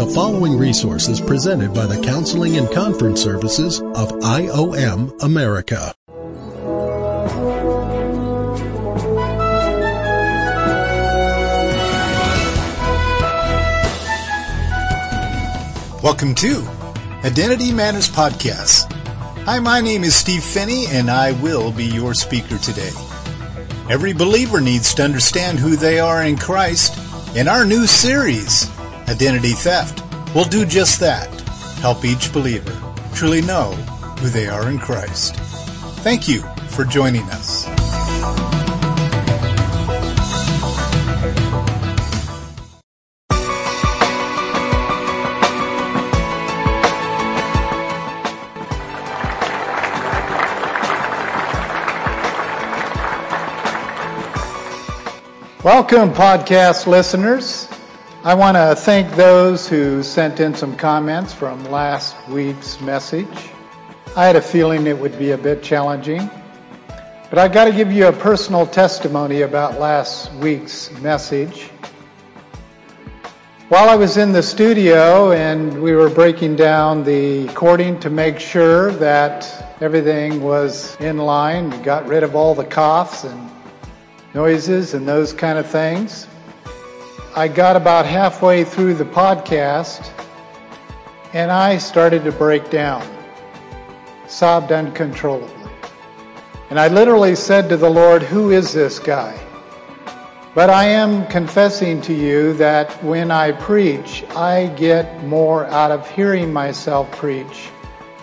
The following resource is presented by the Counseling and Conference Services of IOM America. Welcome to Identity Matters Podcast. Hi, my name is Steve Phinney, and I will be your speaker today. Every believer needs to understand who they are in Christ. In our new series, Identity Theft, will do just that help each believer truly know who they are in Christ. Thank you for joining us. Welcome, podcast listeners. I want to thank those who sent in some comments from last week's message. I had a feeling it would be a bit challenging, but I've got to give you a personal testimony about last week's message. While I was in the studio and we were breaking down the recording to make sure that everything was in line, we got rid of all the coughs and noises and those kind of things. I got about halfway through the podcast and I started to break down, sobbed uncontrollably. And I literally said to the Lord, Who is this guy? But I am confessing to you that when I preach, I get more out of hearing myself preach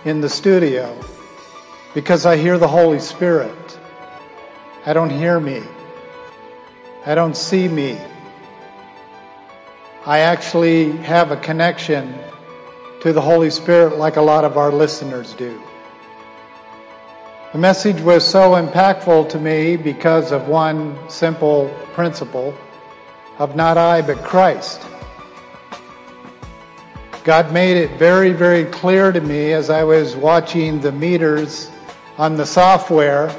in the studio because I hear the Holy Spirit. I don't hear me. I don't see me. I actually have a connection to the Holy Spirit like a lot of our listeners do. The message was so impactful to me because of one simple principle of not I, but Christ. God made it very, very clear to me as I was watching the meters on the software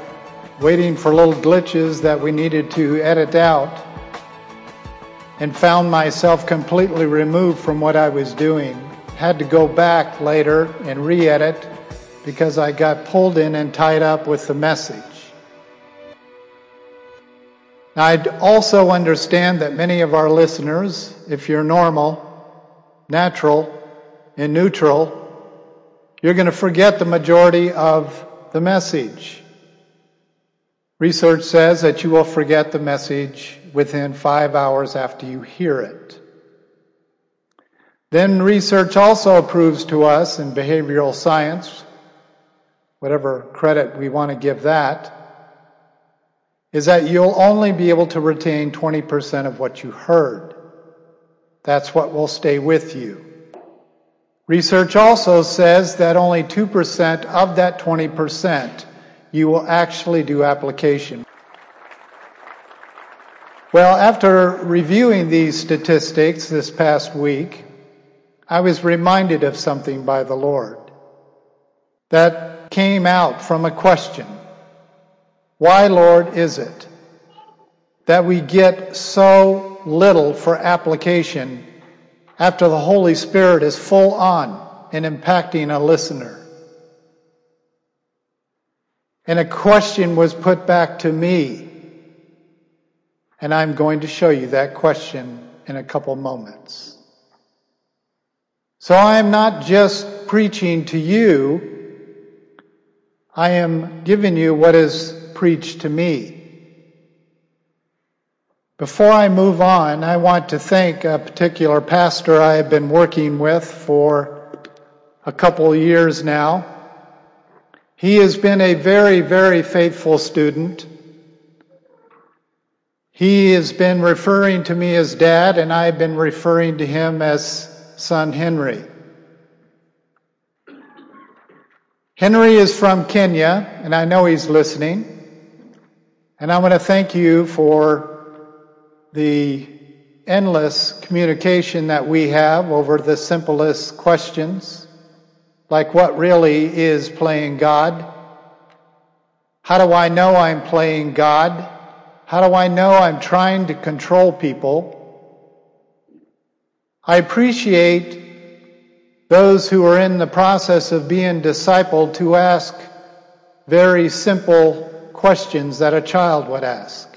waiting for little glitches that we needed to edit out, and found myself completely removed from what I was doing. Had to go back later and re edit because I got pulled in and tied up with the message. I also understand that many of our listeners, if you're normal, natural, and neutral, you're going to forget the majority of the message. Research says that you will forget the message within five hours after you hear it. Then research also proves to us in behavioral science, whatever credit we want to give that, is that you'll only be able to retain 20% of what you heard. That's what will stay with you. Research also says that only 2% of that 20% you will actually do application. Well, after reviewing these statistics this past week, I was reminded of something by the Lord that came out from a question. Why, Lord, is it that we get so little for application after the Holy Spirit is full on in impacting a listener? And a question was put back to me. And I'm going to show you that question in a couple moments. So I'm not just preaching to you, I am giving you what is preached to me. Before I move on, I want to thank a particular pastor I have been working with for a couple years now. He has been a very, very faithful student. He has been referring to me as dad, and I've been referring to him as son Henry. Henry is from Kenya, and I know he's listening. And I want to thank you for the endless communication that we have over the simplest questions like what really is playing God? How do I know I'm playing God? How do I know I'm trying to control people? I appreciate those who are in the process of being discipled to ask very simple questions that a child would ask.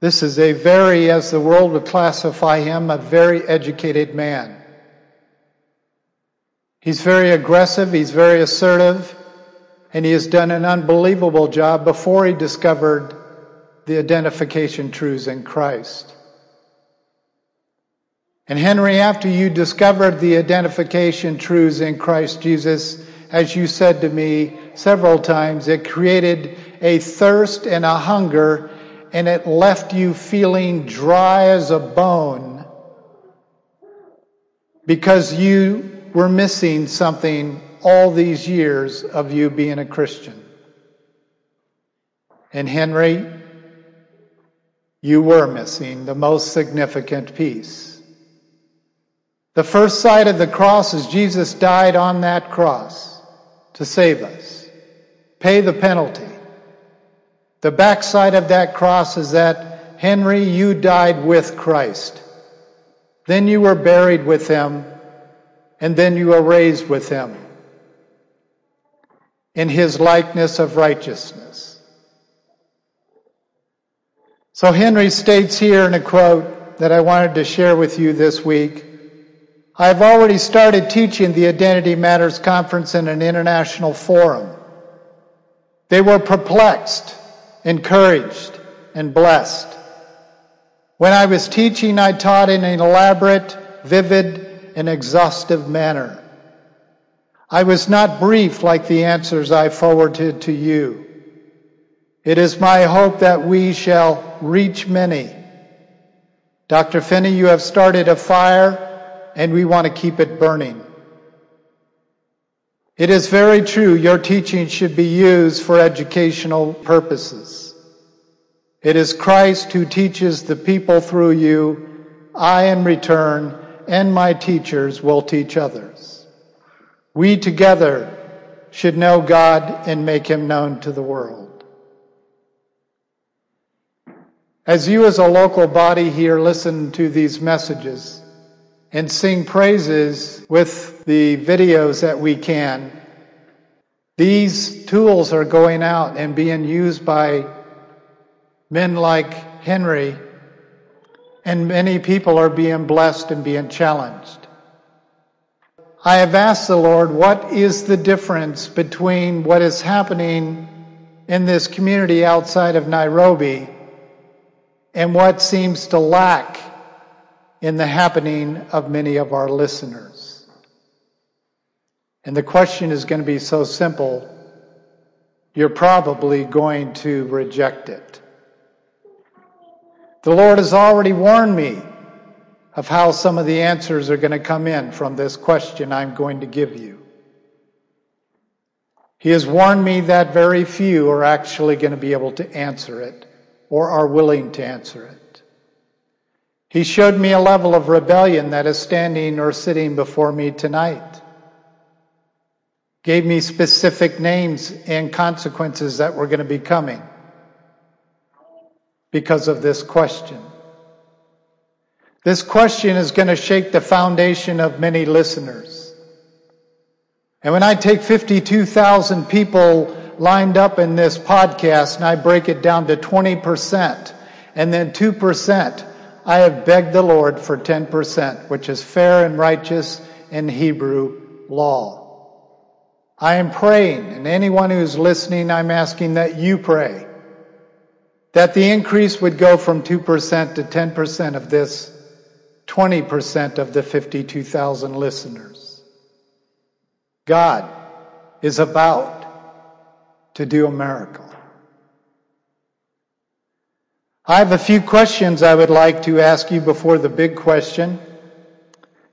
This is a very, as the world would classify him, a very educated man. He's very aggressive, he's very assertive, and he has done an unbelievable job before he discovered the identification truths in Christ. And Henry, after you discovered the identification truths in Christ Jesus, as you said to me several times, it created a thirst and a hunger, and it left you feeling dry as a bone because you were missing something all these years of you being a Christian. And Henry, you were missing the most significant piece. The first sight of the cross is Jesus died on that cross to save us, pay the penalty. The backside of that cross is that, Henry, you died with Christ. Then you were buried with him, and then you are raised with him in his likeness of righteousness. So Henry states here in a quote that I wanted to share with you this week I've already started teaching the Identity Matters Conference in an international forum. They were perplexed, encouraged, and blessed. When I was teaching, I taught in an elaborate, vivid, and exhaustive manner. I was not brief like the answers I forwarded to you. It is my hope that we shall reach many. Dr. Phinney, you have started a fire and we want to keep it burning. It is very true your teaching should be used for educational purposes. It is Christ who teaches the people through you. I, in return, and my teachers will teach others. We together should know God and make him known to the world. As you, as a local body here, listen to these messages, and sing praises with the videos that we can. These tools are going out and being used by men like Henry, and many people are being blessed and being challenged. I have asked the Lord, what is the difference between what is happening in this community outside of Nairobi and what seems to lack in the happening of many of our listeners. And the question is going to be so simple, you're probably going to reject it. The Lord has already warned me of how some of the answers are going to come in from this question I'm going to give you. He has warned me that very few are actually going to be able to answer it or are willing to answer it. He showed me a level of rebellion that is standing or sitting before me tonight. Gave me specific names and consequences that were going to be coming because of this question. This question is going to shake the foundation of many listeners. And when I take 52,000 people lined up in this podcast and I break it down to 20% and then 2%, I have begged the Lord for 10%, which is fair and righteous in Hebrew law. I am praying, and anyone who's listening, I'm asking that you pray that the increase would go from 2% to 10% of this 20% of the 52,000 listeners. God is about to do a miracle. I have a few questions I would like to ask you before the big question.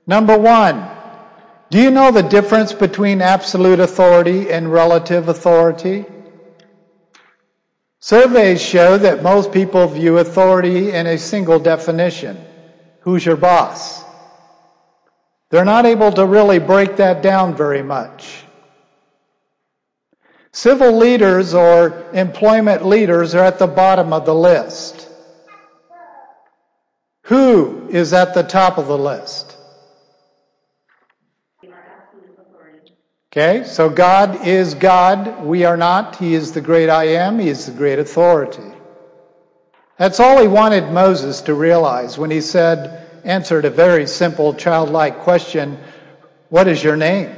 Number one, do you know the difference between absolute authority and relative authority? Surveys show that most people view authority in a single definition. Who's your boss? They're not able to really break that down very much. Civil leaders or employment leaders are at the bottom of the list. Who is at the top of the list? Okay, so God is God. We are not. He is the great I am. He is the great authority. That's all he wanted Moses to realize when he said, answered a very simple childlike question What is your name?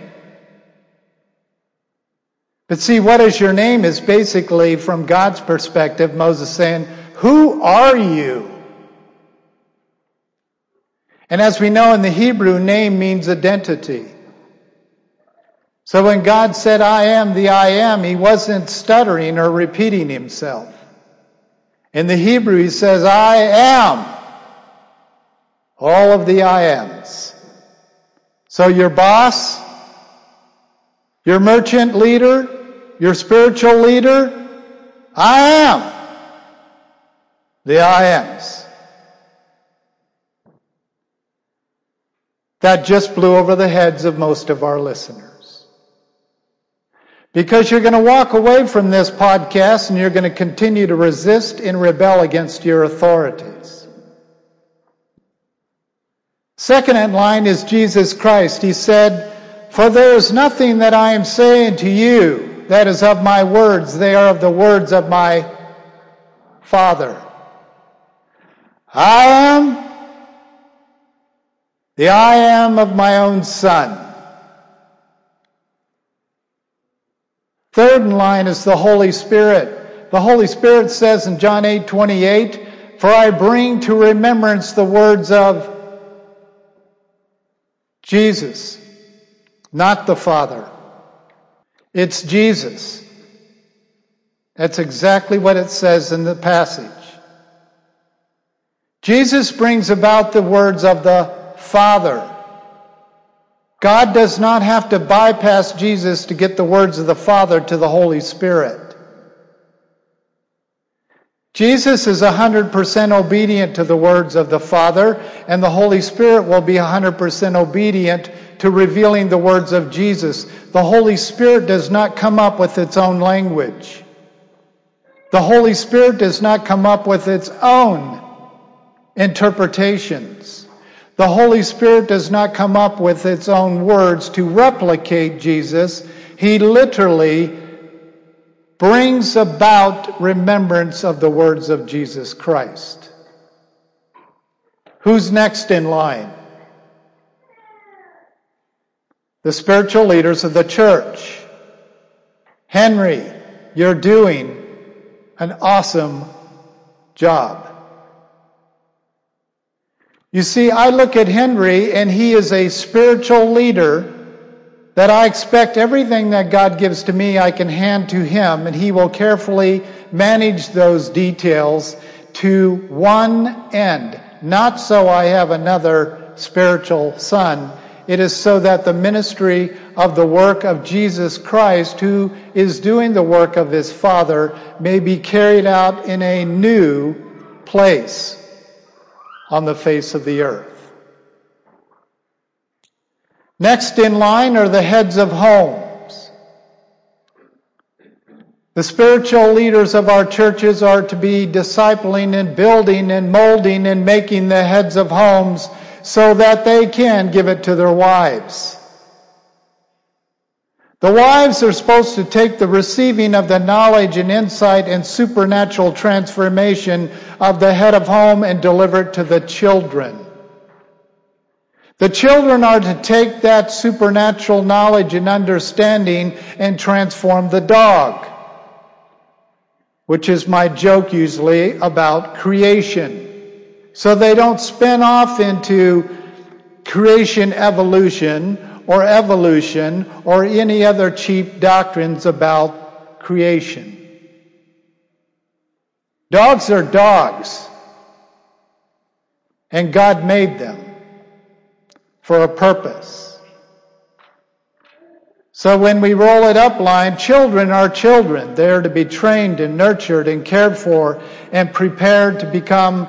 But see, what is your name is basically, from God's perspective, Moses saying, Who are you? And as we know in the Hebrew, name means identity. So when God said, I am the I am, he wasn't stuttering or repeating himself. In the Hebrew, he says, I am all of the I ams. So your boss, your merchant leader, your spiritual leader, I am the I ams. That just blew over the heads of most of our listeners. Because you're going to walk away from this podcast and you're going to continue to resist and rebel against your authorities. Second in line is Jesus Christ. He said, For there is nothing that I am saying to you that is of my words. They are of the words of my Father. I am the I am of my own son. Third in line is the Holy Spirit. The Holy Spirit says in John 8 28, For I bring to remembrance the words of Jesus, not the Father. It's Jesus. That's exactly what it says in the passage. Jesus brings about the words of the Father. God does not have to bypass Jesus to get the words of the Father to the Holy Spirit. Jesus is 100% obedient to the words of the Father, and the Holy Spirit will be 100% obedient to revealing the words of Jesus. The Holy Spirit does not come up with its own language. The Holy Spirit does not come up with its own interpretations. The Holy Spirit does not come up with its own words to replicate Jesus. He literally brings about remembrance of the words of Jesus Christ. Who's next in line? The spiritual leaders of the church. Henry, you're doing an awesome job. You see, I look at Henry and he is a spiritual leader that I expect everything that God gives to me I can hand to him and he will carefully manage those details to one end. Not so I have another spiritual son. It is so that the ministry of the work of Jesus Christ, who is doing the work of his Father, may be carried out in a new place on the face of the earth. Next in line are the heads of homes. The spiritual leaders of our churches are to be discipling and building and molding and making the heads of homes so that they can give it to their wives. The wives are supposed to take the receiving of the knowledge and insight and supernatural transformation of the head of home and deliver it to the children. The children are to take that supernatural knowledge and understanding and transform the dog, which is my joke usually about creation. So they don't spin off into creation evolution or evolution or any other cheap doctrines about creation. Dogs are dogs, and God made them for a purpose. So when we roll it up line, children are children. They're to be trained and nurtured and cared for and prepared to become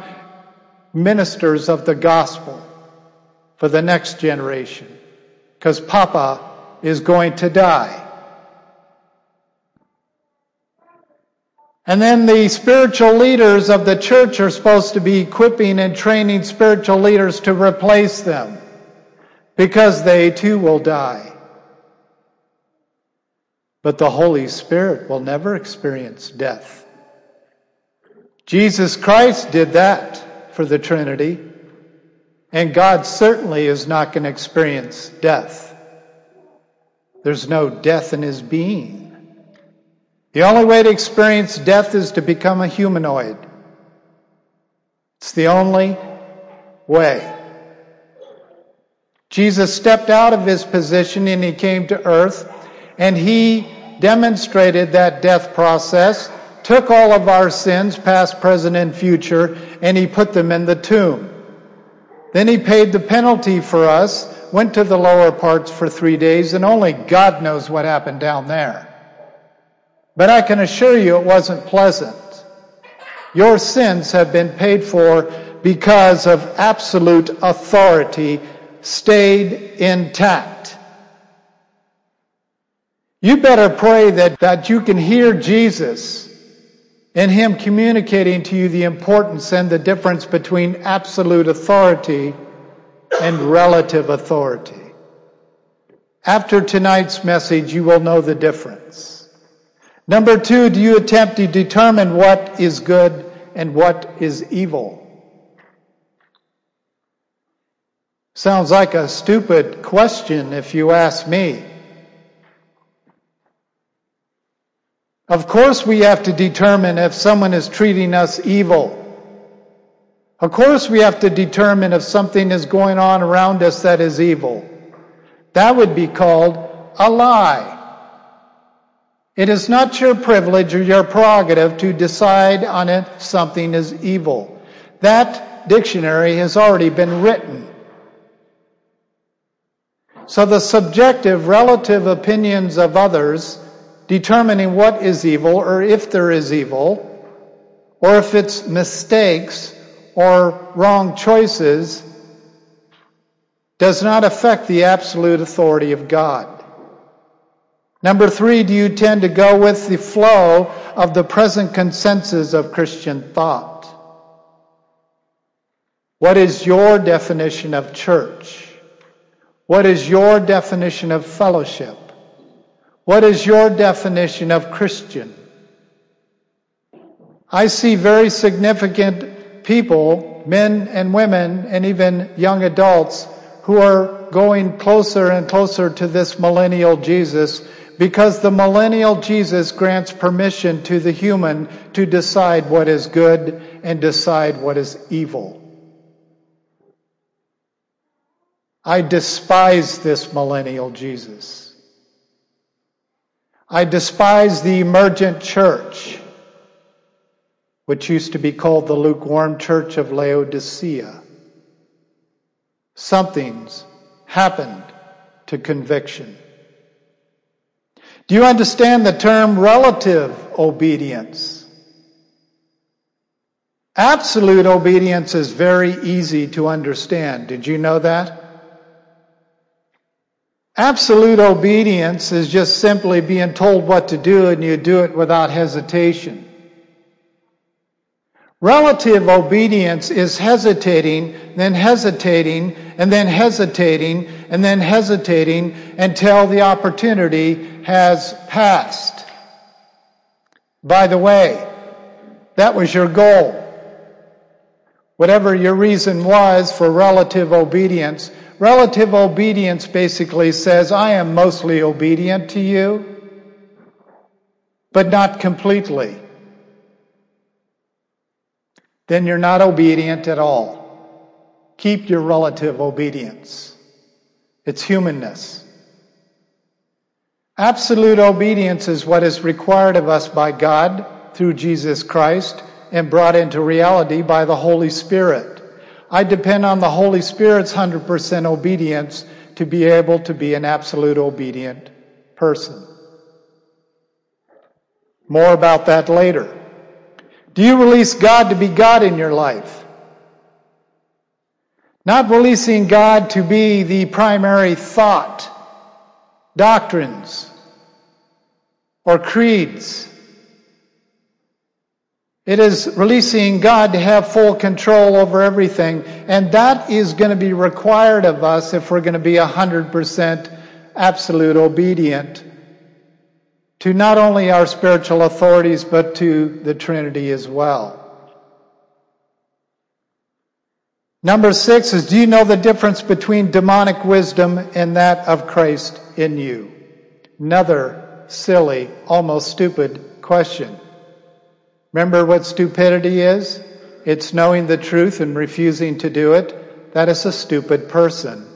ministers of the gospel for the next generation because Papa is going to die. And then the spiritual leaders of the church are supposed to be equipping and training spiritual leaders to replace them. because they too will die. But the Holy Spirit will never experience death. Jesus Christ did that for the Trinity, and God certainly is not going to experience death. There's no death in his being. The only way to experience death is to become a humanoid. It's the only way. Jesus stepped out of his position and he came to earth and he demonstrated that death process, took all of our sins, past, present, and future, and he put them in the tomb. Then he paid the penalty for us, went to the lower parts for three days, and only God knows what happened down there. But I can assure you it wasn't pleasant. Your sins have been paid for because of absolute authority stayed intact. You better pray that, that you can hear Jesus and Him communicating to you the importance and the difference between absolute authority and relative authority. After tonight's message, you will know the difference. Number two, do you attempt to determine what is good and what is evil? Sounds like a stupid question if you ask me. Of course, we have to determine if someone is treating us evil. Of course, we have to determine if something is going on around us that is evil. That would be called a lie. It is not your privilege or your prerogative to decide on if something is evil. That dictionary has already been written. So the subjective, relative opinions of others determining what is evil or if there is evil, or if it's mistakes or wrong choices, does not affect the absolute authority of God. Number three, do you tend to go with the flow of the present consensus of Christian thought? What is your definition of church? What is your definition of fellowship? What is your definition of Christian? I see very significant people, men and women, and even young adults, who are going closer and closer to this millennial Jesus because the millennial Jesus grants permission to the human to decide what is good and decide what is evil. I despise this millennial Jesus. I despise the emergent church, which used to be called the lukewarm church of Laodicea. Something's happened to conviction. Do you understand the term relative obedience? Absolute obedience is very easy to understand. Did you know that? Absolute obedience is just simply being told what to do and you do it without hesitation. Relative obedience is hesitating, then hesitating, and then hesitating, and then hesitating until the opportunity has passed. By the way, that was your goal. Whatever your reason was for relative obedience, Relative obedience basically says, I am mostly obedient to you, but not completely. Then you're not obedient at all. Keep your relative obedience. It's humanness. Absolute obedience is what is required of us by God through Jesus Christ and brought into reality by the Holy Spirit. I depend on the Holy Spirit's 100% obedience to be able to be an absolute obedient person. More about that later. Do you release God to be God in your life? Not releasing God to be the primary thought, doctrines, or creeds. It is releasing God to have full control over everything. And that is going to be required of us if we're going to be 100% absolute obedient to not only our spiritual authorities, but to the Trinity as well. Number six is, do you know the difference between demonic wisdom and that of Christ in you? Another silly, almost stupid question. Remember what stupidity is? It's knowing the truth and refusing to do it. That is a stupid person.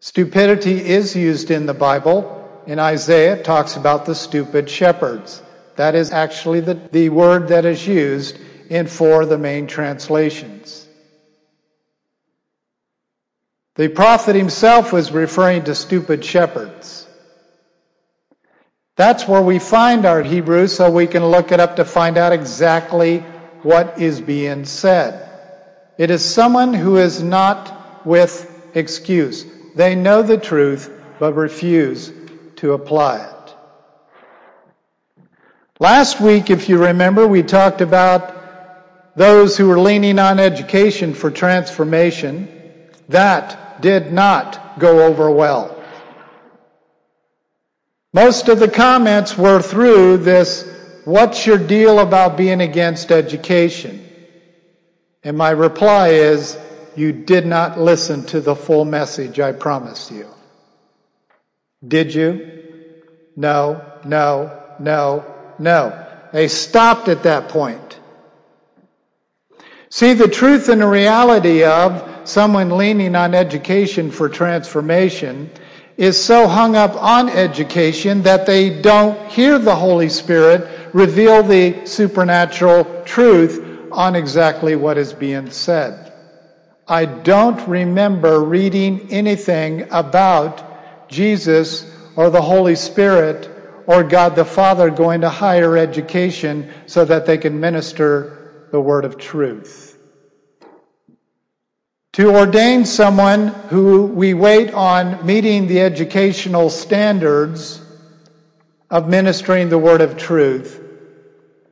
Stupidity is used in the Bible. In Isaiah, it talks about the stupid shepherds. That is actually the, the word that is used in four of the main translations. The prophet himself was referring to stupid shepherds. That's where we find our Hebrew so we can look it up to find out exactly what is being said. It is someone who is not with excuse. They know the truth but refuse to apply it. Last week, if you remember, we talked about those who were leaning on education for transformation. That did not go over well. Most of the comments were through this, what's your deal about being against education? And my reply is, you did not listen to the full message I promised you. Did you? No, no, no, no. They stopped at that point. See, the truth and the reality of someone leaning on education for transformation is so hung up on education that they don't hear the Holy Spirit reveal the supernatural truth on exactly what is being said. I don't remember reading anything about Jesus or the Holy Spirit or God the Father going to higher education so that they can minister the word of truth. To ordain someone who we wait on meeting the educational standards of ministering the word of truth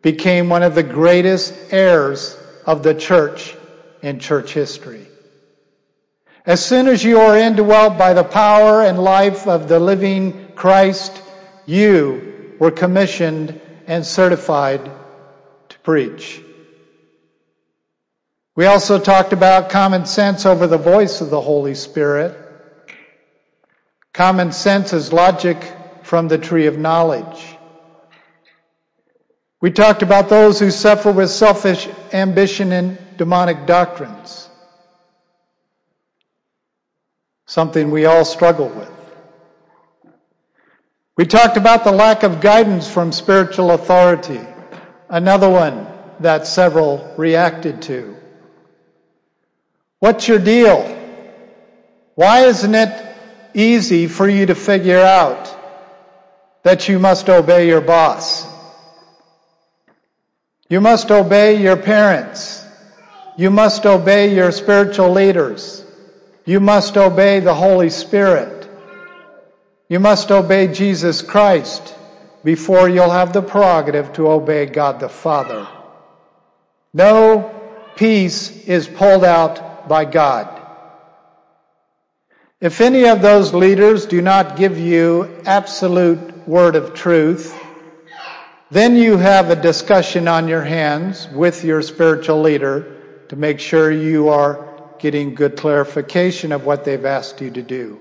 became one of the greatest errors of the church in church history. As soon as you are indwelt by the power and life of the living Christ, you were commissioned and certified to preach. We also talked about common sense over the voice of the Holy Spirit. Common sense is logic from the tree of knowledge. We talked about those who suffer with selfish ambition and demonic doctrines. Something we all struggle with. We talked about the lack of guidance from spiritual authority. Another one that several reacted to. What's your deal? Why isn't it easy for you to figure out that you must obey your boss? You must obey your parents. You must obey your spiritual leaders. You must obey the Holy Spirit. You must obey Jesus Christ before you'll have the prerogative to obey God the Father. No piece is pulled out by God. If any of those leaders do not give you absolute word of truth, then you have a discussion on your hands with your spiritual leader to make sure you are getting good clarification of what they've asked you to do.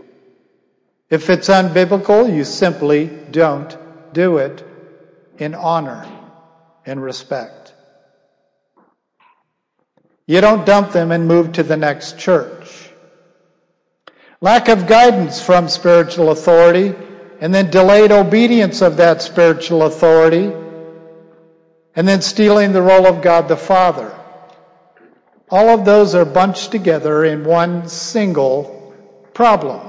If it's unbiblical, you simply don't do it in honor and respect. You don't dump them and move to the next church. Lack of guidance from spiritual authority and then delayed obedience of that spiritual authority and then stealing the role of God the Father. All of those are bunched together in one single problem.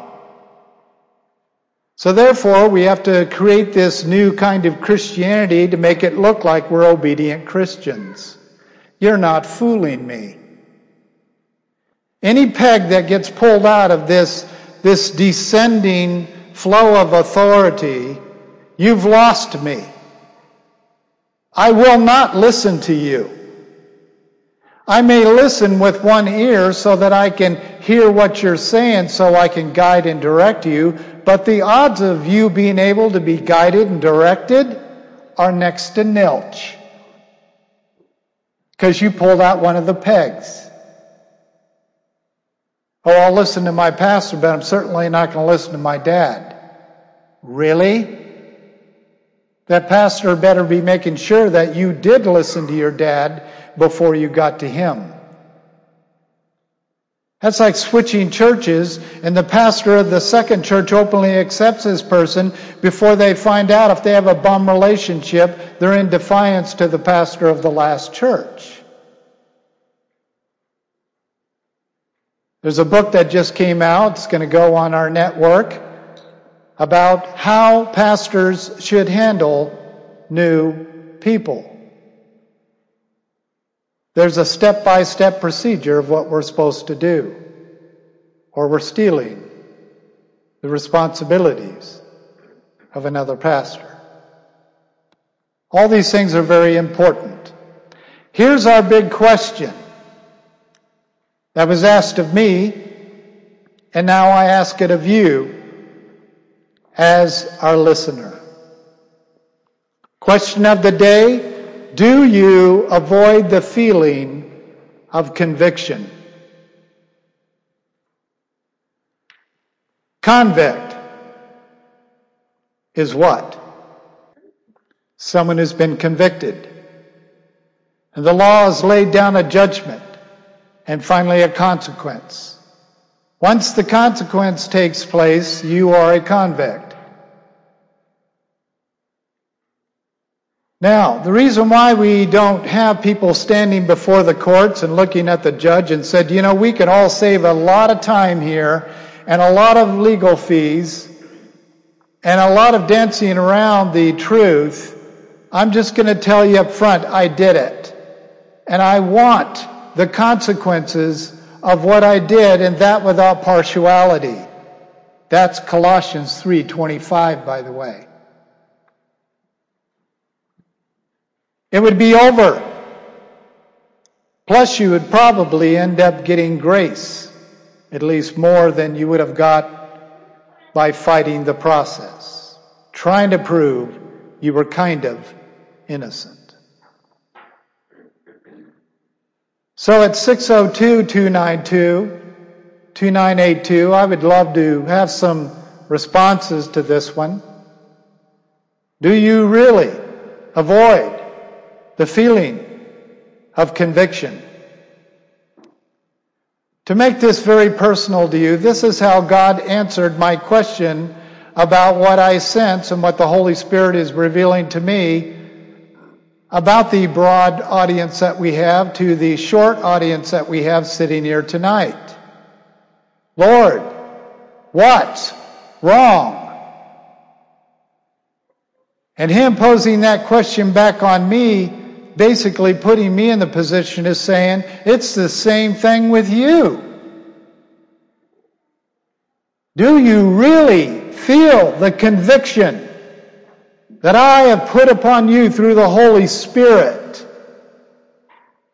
So therefore, we have to create this new kind of Christianity to make it look like we're obedient Christians. You're not fooling me. Any peg that gets pulled out of this, this descending flow of authority, you've lost me. I will not listen to you. I may listen with one ear so that I can hear what you're saying so I can guide and direct you, but the odds of you being able to be guided and directed are next to nilch. Because you pulled out one of the pegs. Oh, I'll listen to my pastor, but I'm certainly not going to listen to my dad. Really? That pastor better be making sure that you did listen to your dad before you got to him. That's like switching churches, and the pastor of the second church openly accepts this person before they find out if they have a bum relationship, they're in defiance to the pastor of the last church. There's a book that just came out, it's going to go on our network, about how pastors should handle new people. There's a step by step procedure of what we're supposed to do, or we're stealing the responsibilities of another pastor. All these things are very important. Here's our big question that was asked of me, and now I ask it of you as our listener. Question of the day do you avoid the feeling of conviction? Convict is what? Someone who's been convicted. And the law has laid down a judgment and finally a consequence. Once the consequence takes place, you are a convict. Now, the reason why we don't have people standing before the courts and looking at the judge and said, you know, we could all save a lot of time here and a lot of legal fees and a lot of dancing around the truth, I'm just going to tell you up front, I did it. And I want the consequences of what I did and that without partiality. That's Colossians 3:25 by the way. It would be over. Plus, you would probably end up getting grace, at least more than you would have got by fighting the process, trying to prove you were kind of innocent. So at 602 292 2982, I would love to have some responses to this one. Do you really avoid the feeling of conviction. To make this very personal to you, this is how God answered my question about what I sense and what the Holy Spirit is revealing to me about the broad audience that we have to the short audience that we have sitting here tonight. Lord, what's wrong? And Him posing that question back on me basically putting me in the position of saying, it's the same thing with you. Do you really feel the conviction that I have put upon you through the Holy Spirit?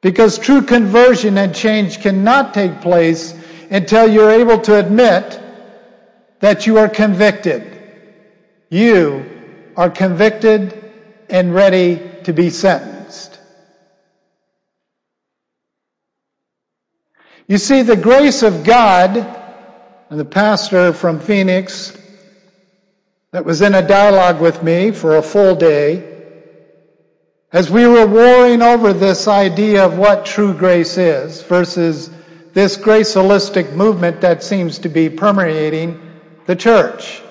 Because true conversion and change cannot take place until you're able to admit that you are convicted. You are convicted and ready to be sentenced. You see, the grace of God, and the pastor from Phoenix that was in a dialogue with me for a full day, as we were warring over this idea of what true grace is versus this grace holistic movement that seems to be permeating the church.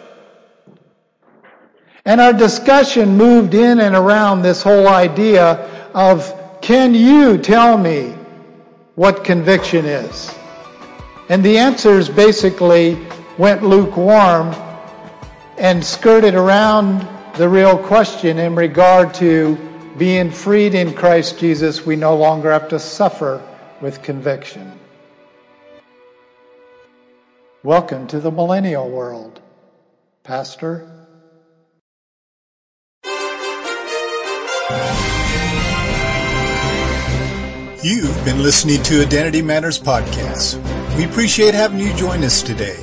And our discussion moved in and around this whole idea of can you tell me what conviction is. And the answers basically went lukewarm and skirted around the real question in regard to being freed in Christ Jesus, we no longer have to suffer with conviction. Welcome to the millennial world, Pastor. You've been listening to Identity Matters Podcast. We appreciate having you join us today.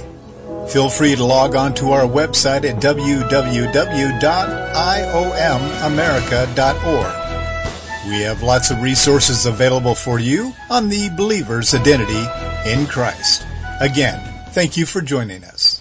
Feel free to log on to our website at www.iomamerica.org. We have lots of resources available for you on the believer's identity in Christ. Again, thank you for joining us.